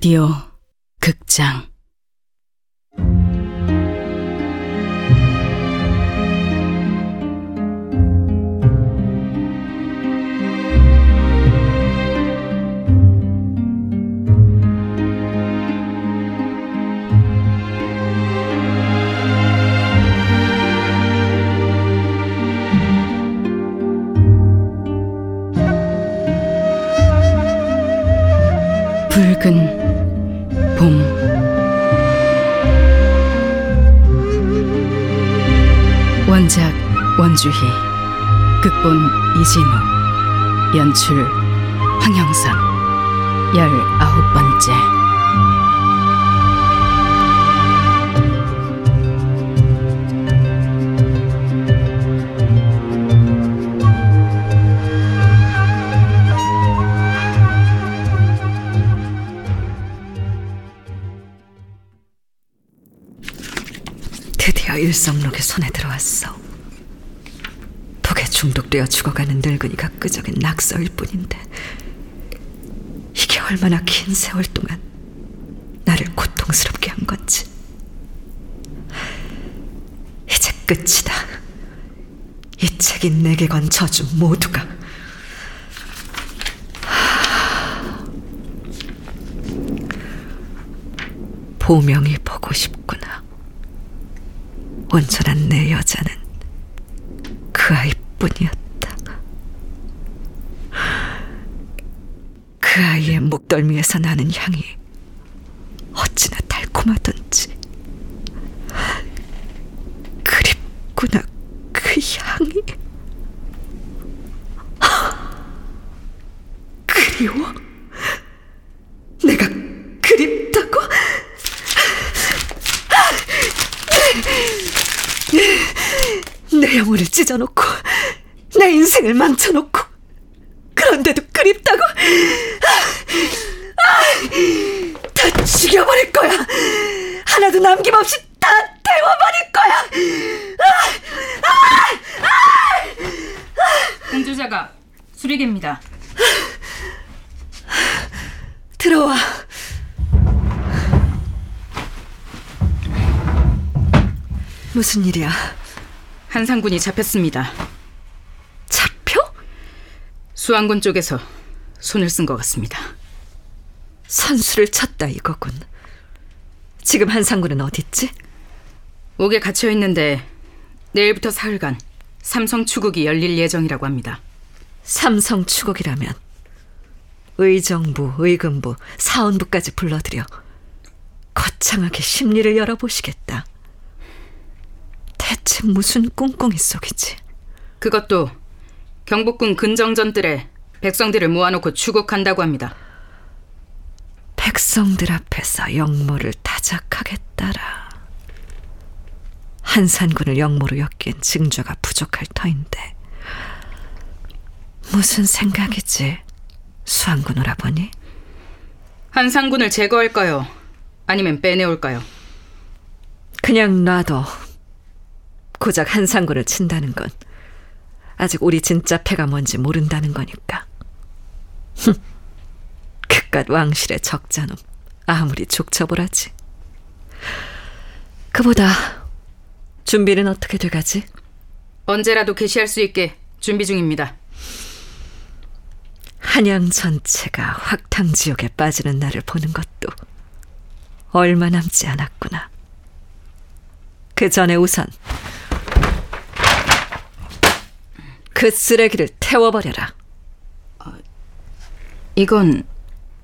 라디오 극장. 붉은 봄. 원작 원주희 극본 이진우 연출 황영선. 열아홉 번째 드디어 일성록의 손에 들어왔어. 독에 중독되어 죽어가는 늙은이가 끄적인 낙서일 뿐인데 이게 얼마나 긴 세월 동안 나를 고통스럽게 한 건지. 이제 끝이다. 이 책이 내게 건 저주 모두가. 보명이 보고 싶구나. 온전한 내 여자는 그 아이뿐이었다. 그 아이의 목덜미에서 나는 향이 어찌나 달콤하던지 그립구나 그 향이 그리워 내가 그립다고 내 영혼을 찢어놓고 내 인생을 망쳐놓고 그런데도 그립다고 아, 다 죽여버릴 거야 하나도 남김없이 다 태워버릴 거야. 공주자가 수리개입니다. 들어와. 무슨 일이야? 한상군이 잡혔습니다. 잡혀? 수안군 쪽에서 손을 쓴 것 같습니다. 선수를 쳤다 이거군 지금 한상군은 어딨지? 옥에 갇혀 있는데 내일부터 사흘간 삼성 추국이 열릴 예정이라고 합니다. 삼성 추국이라면 의정부, 의금부, 사원부까지 불러들여 거창하게 심리를 열어보시겠다. 대체 무슨 꿍꿍이 속이지? 그것도 경복궁 근정전들에 백성들을 모아놓고 추국한다고 합니다. 백성들 앞에서 역모를 타작하겠다라. 한산군을 역모로 엮인 증조가 부족할 터인데 무슨 생각이지? 수안군 오라버니? 한상군을 제거할까요? 아니면 빼내올까요? 그냥 놔둬. 고작 한상군을 친다는 건 아직 우리 진짜 패가 뭔지 모른다는 거니까. 흠, 그깟 왕실의 적자놈 아무리 족쳐보라지. 그보다 준비는 어떻게 돼가지? 언제라도 개시할 수 있게 준비 중입니다. 한양 전체가 확탕지옥에 빠지는 날을 보는 것도 얼마 남지 않았구나. 그 전에 우선 그 쓰레기를 태워버려라. 이건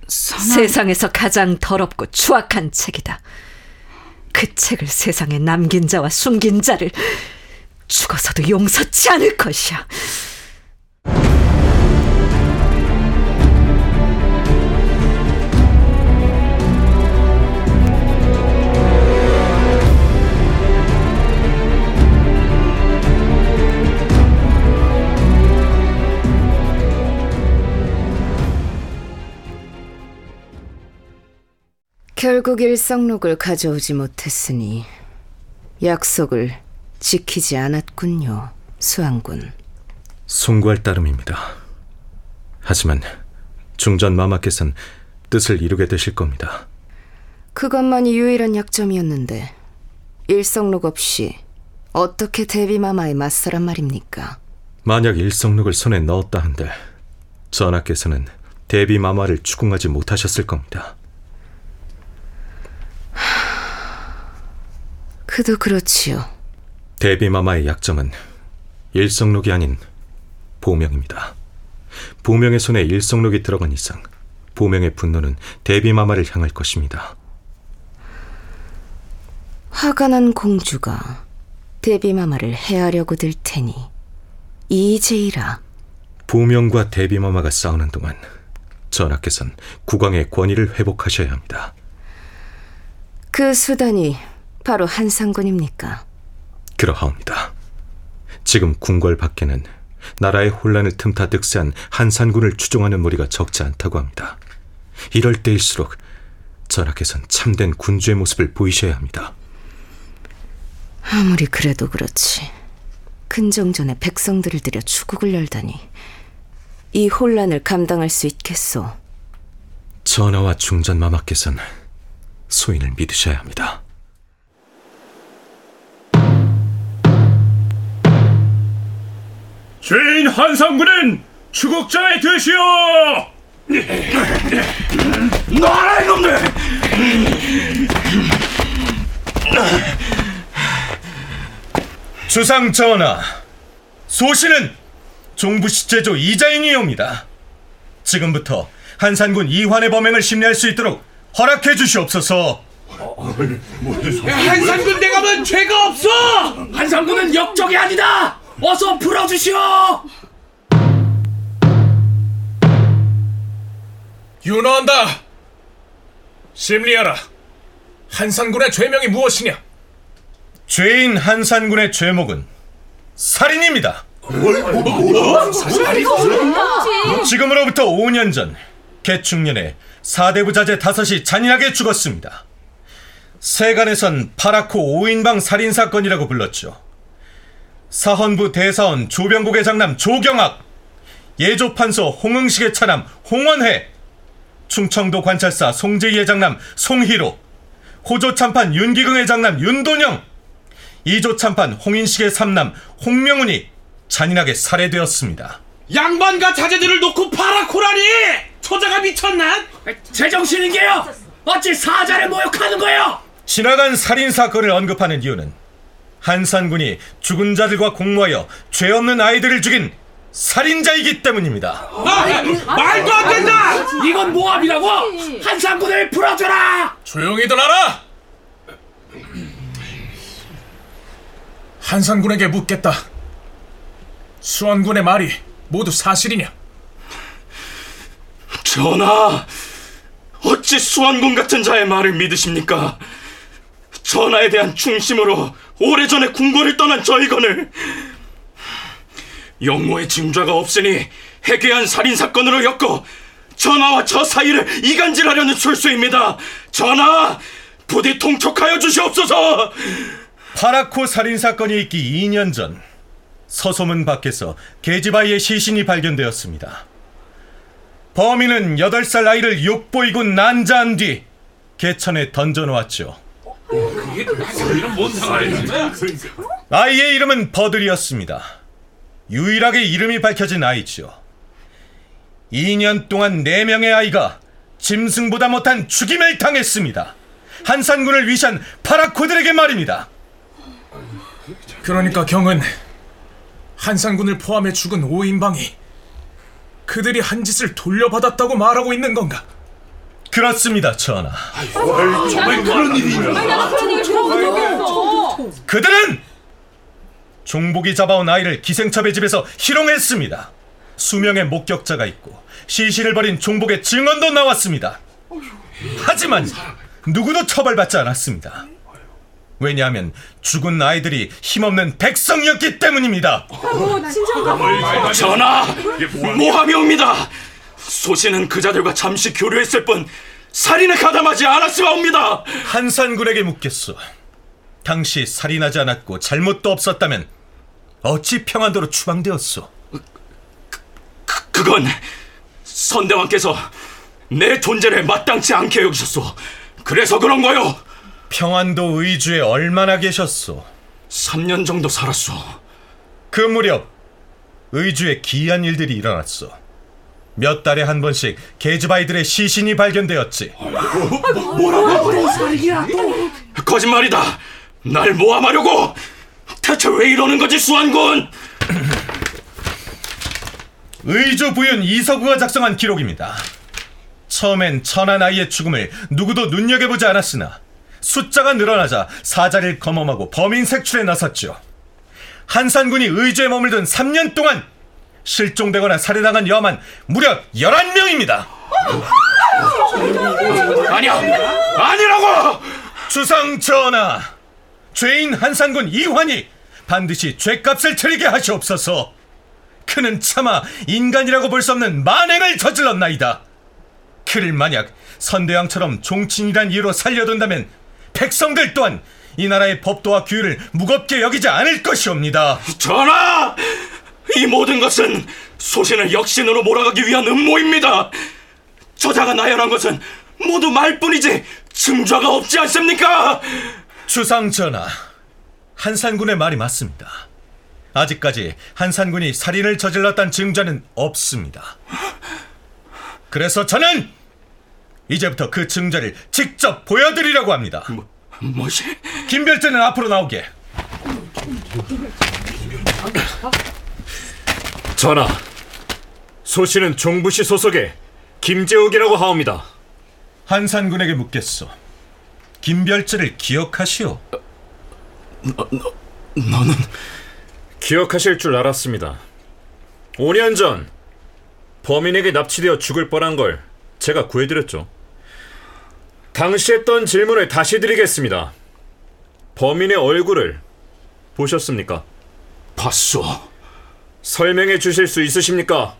선왕... 세상에서 가장 더럽고 추악한 책이다. 그 책을 세상에 남긴 자와 숨긴 자를 죽어서도 용서치 않을 것이야. 결국 일성록을 가져오지 못했으니 약속을 지키지 않았군요, 수왕군. 송구할 따름입니다. 하지만 중전 마마께서는 뜻을 이루게 되실 겁니다. 그것만이 유일한 약점이었는데 일성록 없이 어떻게 데비마마에 맞서란 말입니까? 만약 일성록을 손에 넣었다 한들 전하께서는 대비 마마를 추궁하지 못하셨을 겁니다. 그도 그렇지요. 대비 마마의 약점은 일성록이 아닌 보명입니다. 보명의 손에 일성록이 들어간 이상 보명의 분노는 대비 마마를 향할 것입니다. 화가 난 공주가 데비마마를 해하려고 들 테니 이제이라 보명과 대비 마마가 싸우는 동안 전하께선 국왕의 권위를 회복하셔야 합니다. 그 수단이 바로 한상군입니까? 그러하옵니다. 지금 궁궐 밖에는 나라의 혼란을 틈타 득세한 한산군을 추종하는 무리가 적지 않다고 합니다. 이럴 때일수록 전하께선 참된 군주의 모습을 보이셔야 합니다. 아무리 그래도 그렇지. 근정전에 백성들을 들여 추국을 열다니 이 혼란을 감당할 수 있겠소. 전하와 중전 마마께서는 소인을 믿으셔야 합니다. 죄인 한상군은 추국자에 드시오! 나라 이놈들! 주상 전하, 소신은 종부시 제조 이자인이옵니다. 지금부터 한산군 이환의 범행을 심리할 수 있도록 허락해 주시옵소서. 한상군 대감은 죄가 없어! 한상군은 역적이 아니다! 어서 풀어주시오! 윤호한다! 심리하라. 한상군의 죄명이 무엇이냐? 죄인 한산군의 죄목은 살인입니다. 지금으로부터 5년 전 개축년에 사대부자재 다섯이 잔인하게 죽었습니다. 세간에선 파라코 5인방 살인 사건이라고 불렀죠. 사헌부 대사원 조병국의 장남 조경학, 예조판서 홍응식의 차남 홍원회, 충청도 관찰사 송재희의 장남 송희로, 호조 참판 윤기긍의 장남 윤돈영, 이조 참판 홍인식의 삼남 홍명훈이 잔인하게 살해되었습니다. 양반과 자제들을 놓고 파라코라니! 처자가 미쳤나? 제정신인 게요! 어찌 사자를 모욕하는 거요? 지나간 살인 사건을 언급하는 이유는 한산군이 죽은 자들과 공모하여 죄 없는 아이들을 죽인 살인자이기 때문입니다. 아, 말도 안 된다! 이건 모함이라고! 한상군을 풀어줘라! 조용히들 하라! 한상군에게 묻겠다. 수원군의 말이 모두 사실이냐? 전하, 어찌 수원군 같은 자의 말을 믿으십니까? 전하에 대한 충심으로 오래전에 궁궐을 떠난 저희건을 영모의 징좌가 없으니 해괴한 살인 사건으로 엮어 전하와 저 사이를 이간질하려는 출소입니다. 전하, 부디 통촉하여 주시옵소서! 파라코 살인 사건이 있기 2년 전 서소문 밖에서 계집아이의 시신이 발견되었습니다. 범인은 8살 아이를 욕보이고 난자한 뒤 개천에 던져놓았죠. 아이의 이름은 버들이었습니다. 유일하게 이름이 밝혀진 아이지요. 2년 동안 4명의 아이가 짐승보다 못한 죽임을 당했습니다. 한산군을 위시한 파라코들에게 말입니다. 그러니까 경은 한상군을 포함해 죽은 5인방이 그들이 한 짓을 돌려받았다고 말하고 있는 건가? 그렇습니다, 전하. 그들은 종복이 잡아온 아이를 기생첩의 집에서 희롱했습니다. 수명의 목격자가 있고 시신을 버린 종복의 증언도 나왔습니다. 하지만 누구도 처벌받지 않았습니다. 왜냐하면 죽은 아이들이 힘없는 백성이었기 때문입니다. 전하, 모함이 옵니다. 소신은 그자들과 잠시 교류했을 뿐 살인에 가담하지 않았으옵니다. 한산군에게 묻겠소. 당시 살인하지 않았고 잘못도 없었다면 어찌 평안도로 추방되었소? 그건 선대왕께서 내 존재를 마땅치 않게 여기셨소. 그래서 그런 거요. 평안도 의주에 얼마나 계셨소? 3년 정도 살았소. 그 무렵 의주에 기이한 일들이 일어났소. 몇 달에 한 번씩 계즈바이들의 시신이 발견되었지. 거짓말이다. 날 모함하려고. 대체 왜 이러는 거지, 수완군? 의주 부윤 이서구가 작성한 기록입니다. 처음엔 천한 아이의 죽음을 누구도 눈여겨보지 않았으나 숫자가 늘어나자 사자를 검험하고 범인 색출에 나섰죠. 한산군이 의주에 머물던 3년 동안 실종되거나 살해당한 여만 무려 11명입니다. 아니야, 아니라고! 주상 전하, 죄인 한산군 이환이 반드시 죄값을 치르게 하시옵소서. 그는 차마 인간이라고 볼 수 없는 만행을 저질렀나이다. 그를 만약 선대왕처럼 종친이란 이유로 살려둔다면 백성들 또한 이 나라의 법도와 규율을 무겁게 여기지 않을 것이옵니다. 전하! 이 모든 것은 소신을 역신으로 몰아가기 위한 음모입니다. 저자가 나열한 것은 모두 말뿐이지 증좌가 없지 않습니까? 주상 전하, 한산군의 말이 맞습니다. 아직까지 한산군이 살인을 저질렀다는 증자는 없습니다. 그래서 저는 이제부터 그 증자를 직접 보여드리려고 합니다. 뭐지? 김별재는 앞으로 나오게. 전하, 소씨는 종부시 소속의 김재욱이라고 하옵니다. 한산군에게 묻겠소. 김별재를 기억하시오. 너는 기억하실 줄 알았습니다. 5년 전 범인에게 납치되어 죽을 뻔한 걸 제가 구해드렸죠. 당시 했던 질문을 다시 드리겠습니다. 범인의 얼굴을 보셨습니까? 봤소. 설명해 주실 수 있으십니까?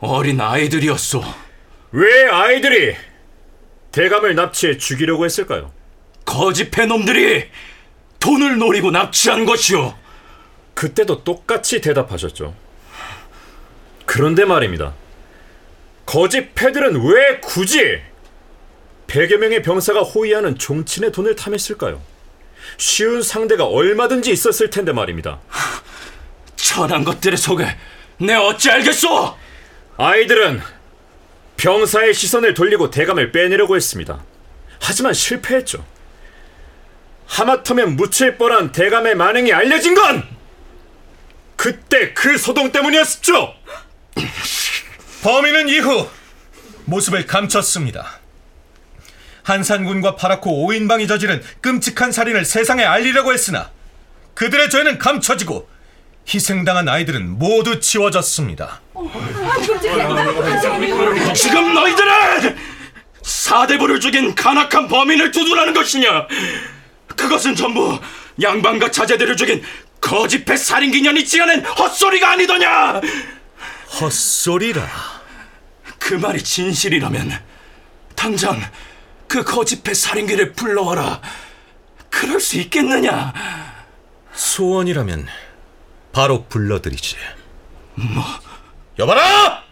어린 아이들이었소. 왜 아이들이 대감을 납치해 죽이려고 했을까요? 거짓 패 놈들이 돈을 노리고 납치한 것이오. 그때도 똑같이 대답하셨죠. 그런데 말입니다. 거짓 패들은 왜 굳이 100여 명의 병사가 호위하는 종친의 돈을 탐했을까요? 쉬운 상대가 얼마든지 있었을 텐데 말입니다. 천한 것들의 속에 내 어찌 알겠소? 아이들은 병사의 시선을 돌리고 대감을 빼내려고 했습니다. 하지만 실패했죠. 하마터면 묻힐 뻔한 대감의 만행이 알려진 건 그때 그 소동 때문이었죠. 범인은 이후 모습을 감췄습니다. 한산군과 파라코 오인방이 저지른 끔찍한 살인을 세상에 알리려고 했으나 그들의 죄는 감춰지고 희생당한 아이들은 모두 지워졌습니다. 지금 너희들은 사대부를 죽인 간악한 범인을 두둔하는 것이냐? 그것은 전부 양반과 자제들을 죽인 거짓패 살인기년이 지어낸 헛소리가 아니더냐? 헛소리라. 그 말이 진실이라면 당장 그 거짓패 살인귀를 불러와라. 그럴 수 있겠느냐? 소원이라면 바로 불러드리지. 뭐? 여봐라!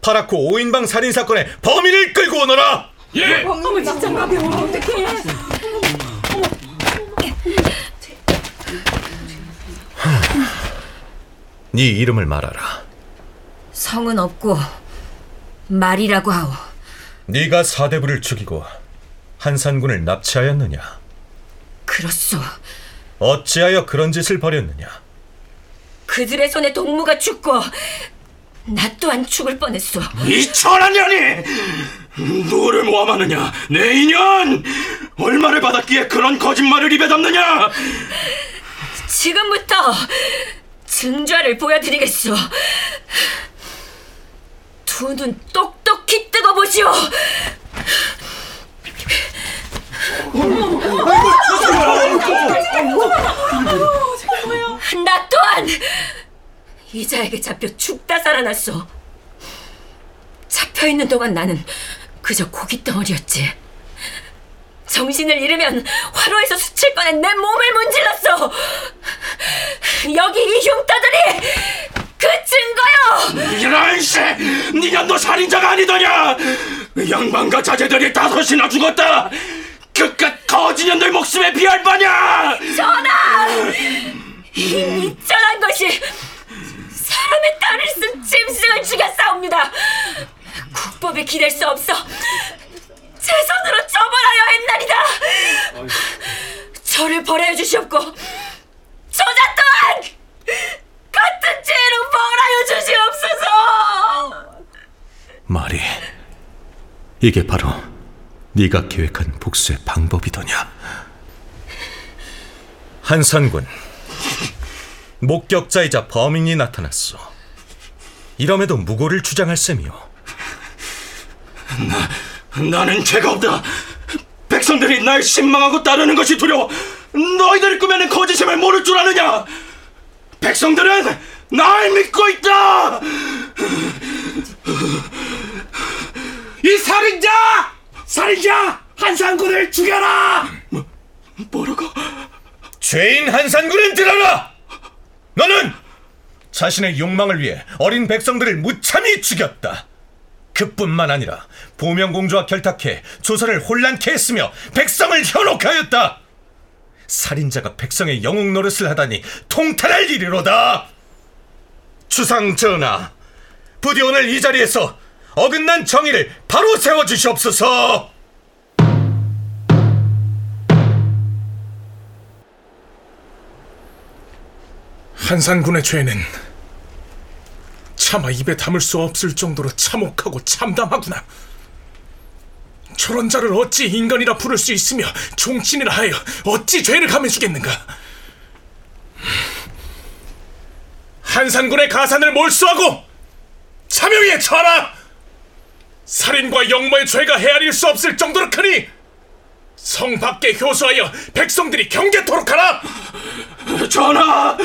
파라코 오인방 살인 사건의 범인을 끌고 오너라. 예. 네 이름을 말하라. 성은 없고 말이라고 하오. 네가 사대부를 죽이고 한산군을 납치하였느냐? 그렇소. 어찌하여 그런 짓을 벌였느냐? 그들의 손에 동무가 죽고 나 또한 죽을 뻔했소. 이 천한 년이 누구를 모함하느냐? 내 인연 얼마를 받았기에 그런 거짓말을 입에 담느냐? 지금부터 증좌를 보여드리겠소. 두 눈 똑똑히 뜨고 보시오. 나 또한 이자에게 잡혀 죽다 살아났어. 잡혀 있는 동안 나는 그저 고기 덩어리였지. 정신을 잃으면 화로에서 스칠 꺼낸 내 몸을 문질렀어. 여기 이 흉터들이 그 증거요. 이런 씨! 니년도 살인자가 아니더냐! 양반과 자제들이 다섯이나 죽었다! 그깟 거지년들 목숨에 비할 바냐! 전하! 이 미천한 것이 사람의 딸을 쓴 짐승을 죽였사옵니다. 국법에 기댈 수 없어 제 손으로 처벌하여 했나이다. 저를 벌하여 주시옵고 저자 또한 같은 죄로 벌하여 주시옵소서. 말이 이게 바로 네가 계획한 복수의 방법이더냐? 한산군 목격자이자 범인이 나타났어. 이럼에도 무고를 주장할 셈이오. 나는 죄가 없다. 백성들이 날 신망하고 따르는 것이 두려워. 너희들이 꾸며낸 거짓임을 모를 줄 아느냐? 백성들은 날 믿고 있다. 이 살인자! 살인자! 한상군을 죽여라! 뭐, 뭐라고? 죄인 한산군은 들어라! 너는 자신의 욕망을 위해 어린 백성들을 무참히 죽였다. 그뿐만 아니라 보명공주와 결탁해 조선을 혼란케 했으며 백성을 현혹하였다. 살인자가 백성의 영웅 노릇을 하다니 통탄할 일이로다. 주상 전하, 부디 오늘 이 자리에서 어긋난 정의를 바로 세워 주시옵소서. 한산군의 죄는 차마 입에 담을 수 없을 정도로 참혹하고 참담하구나. 저런 자를 어찌 인간이라 부를 수 있으며 종친이라 하여 어찌 죄를 감해주겠는가? 한산군의 가산을 몰수하고 차명에 처하라! 살인과 영모의 죄가 헤아릴 수 없을 정도로 크니 성 밖에 효수하여 백성들이 경계토록 하라! 전하,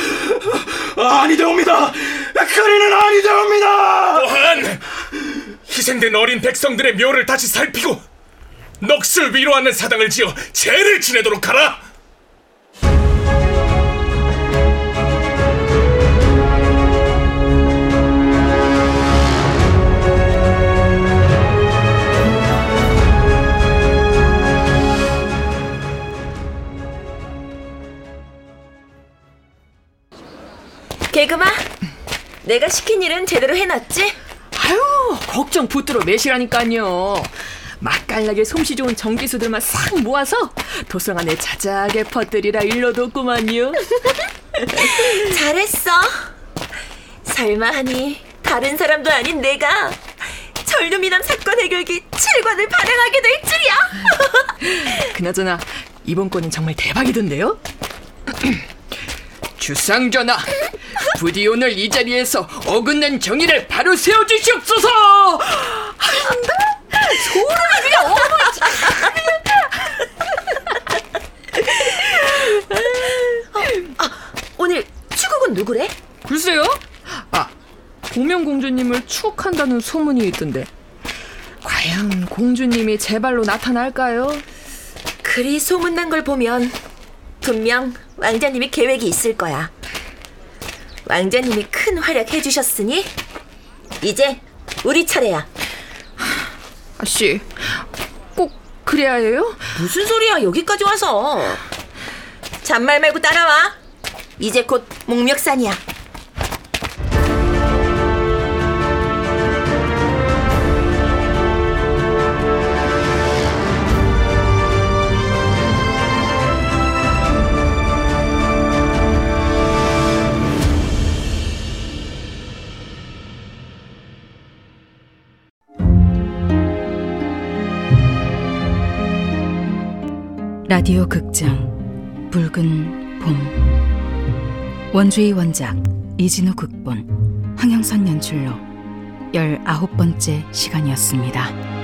아니되옵니다. 그리는 아니되옵니다. 또한 희생된 어린 백성들의 묘를 다시 살피고 넋을 위로하는 사당을 지어 죄를 지내도록 하라. 개그마, 내가 시킨 일은 제대로 해놨지? 아유 걱정 붙들어 매시라니까요 맛깔나게 솜씨 좋은 정기수들만 싹 모아서 도서관에 자자하게 퍼뜨리라 일러뒀구만요 잘했어. 설마 하니 다른 사람도 아닌 내가 전류미남 사건 해결기 7관을 발행하게 될 줄이야. 그나저나 이번 건은 정말 대박이던데요 주상전하 부디 오늘 이 자리에서 어긋난 정의를 바로 세워주시옵소서 소름이 그냥 아, 오늘 추국은 누구래? 글쎄요 아 보명 공주님을 추억한다는 소문이 있던데 과연 공주님이 제 발로 나타날까요? 그리 소문난 걸 보면 분명 왕자님이 계획이 있을 거야. 왕자님이 큰 활약 해 주셨으니 이제 우리 차례야. 아씨 꼭 그래야 해요? 무슨 소리야 여기까지 와서 잔말 말고 따라와. 이제 곧 목멱산이야. 라디오 극장 붉은 봄 원주의 원작 이진우 극본 황영선 연출로 열아홉 번째 시간이었습니다.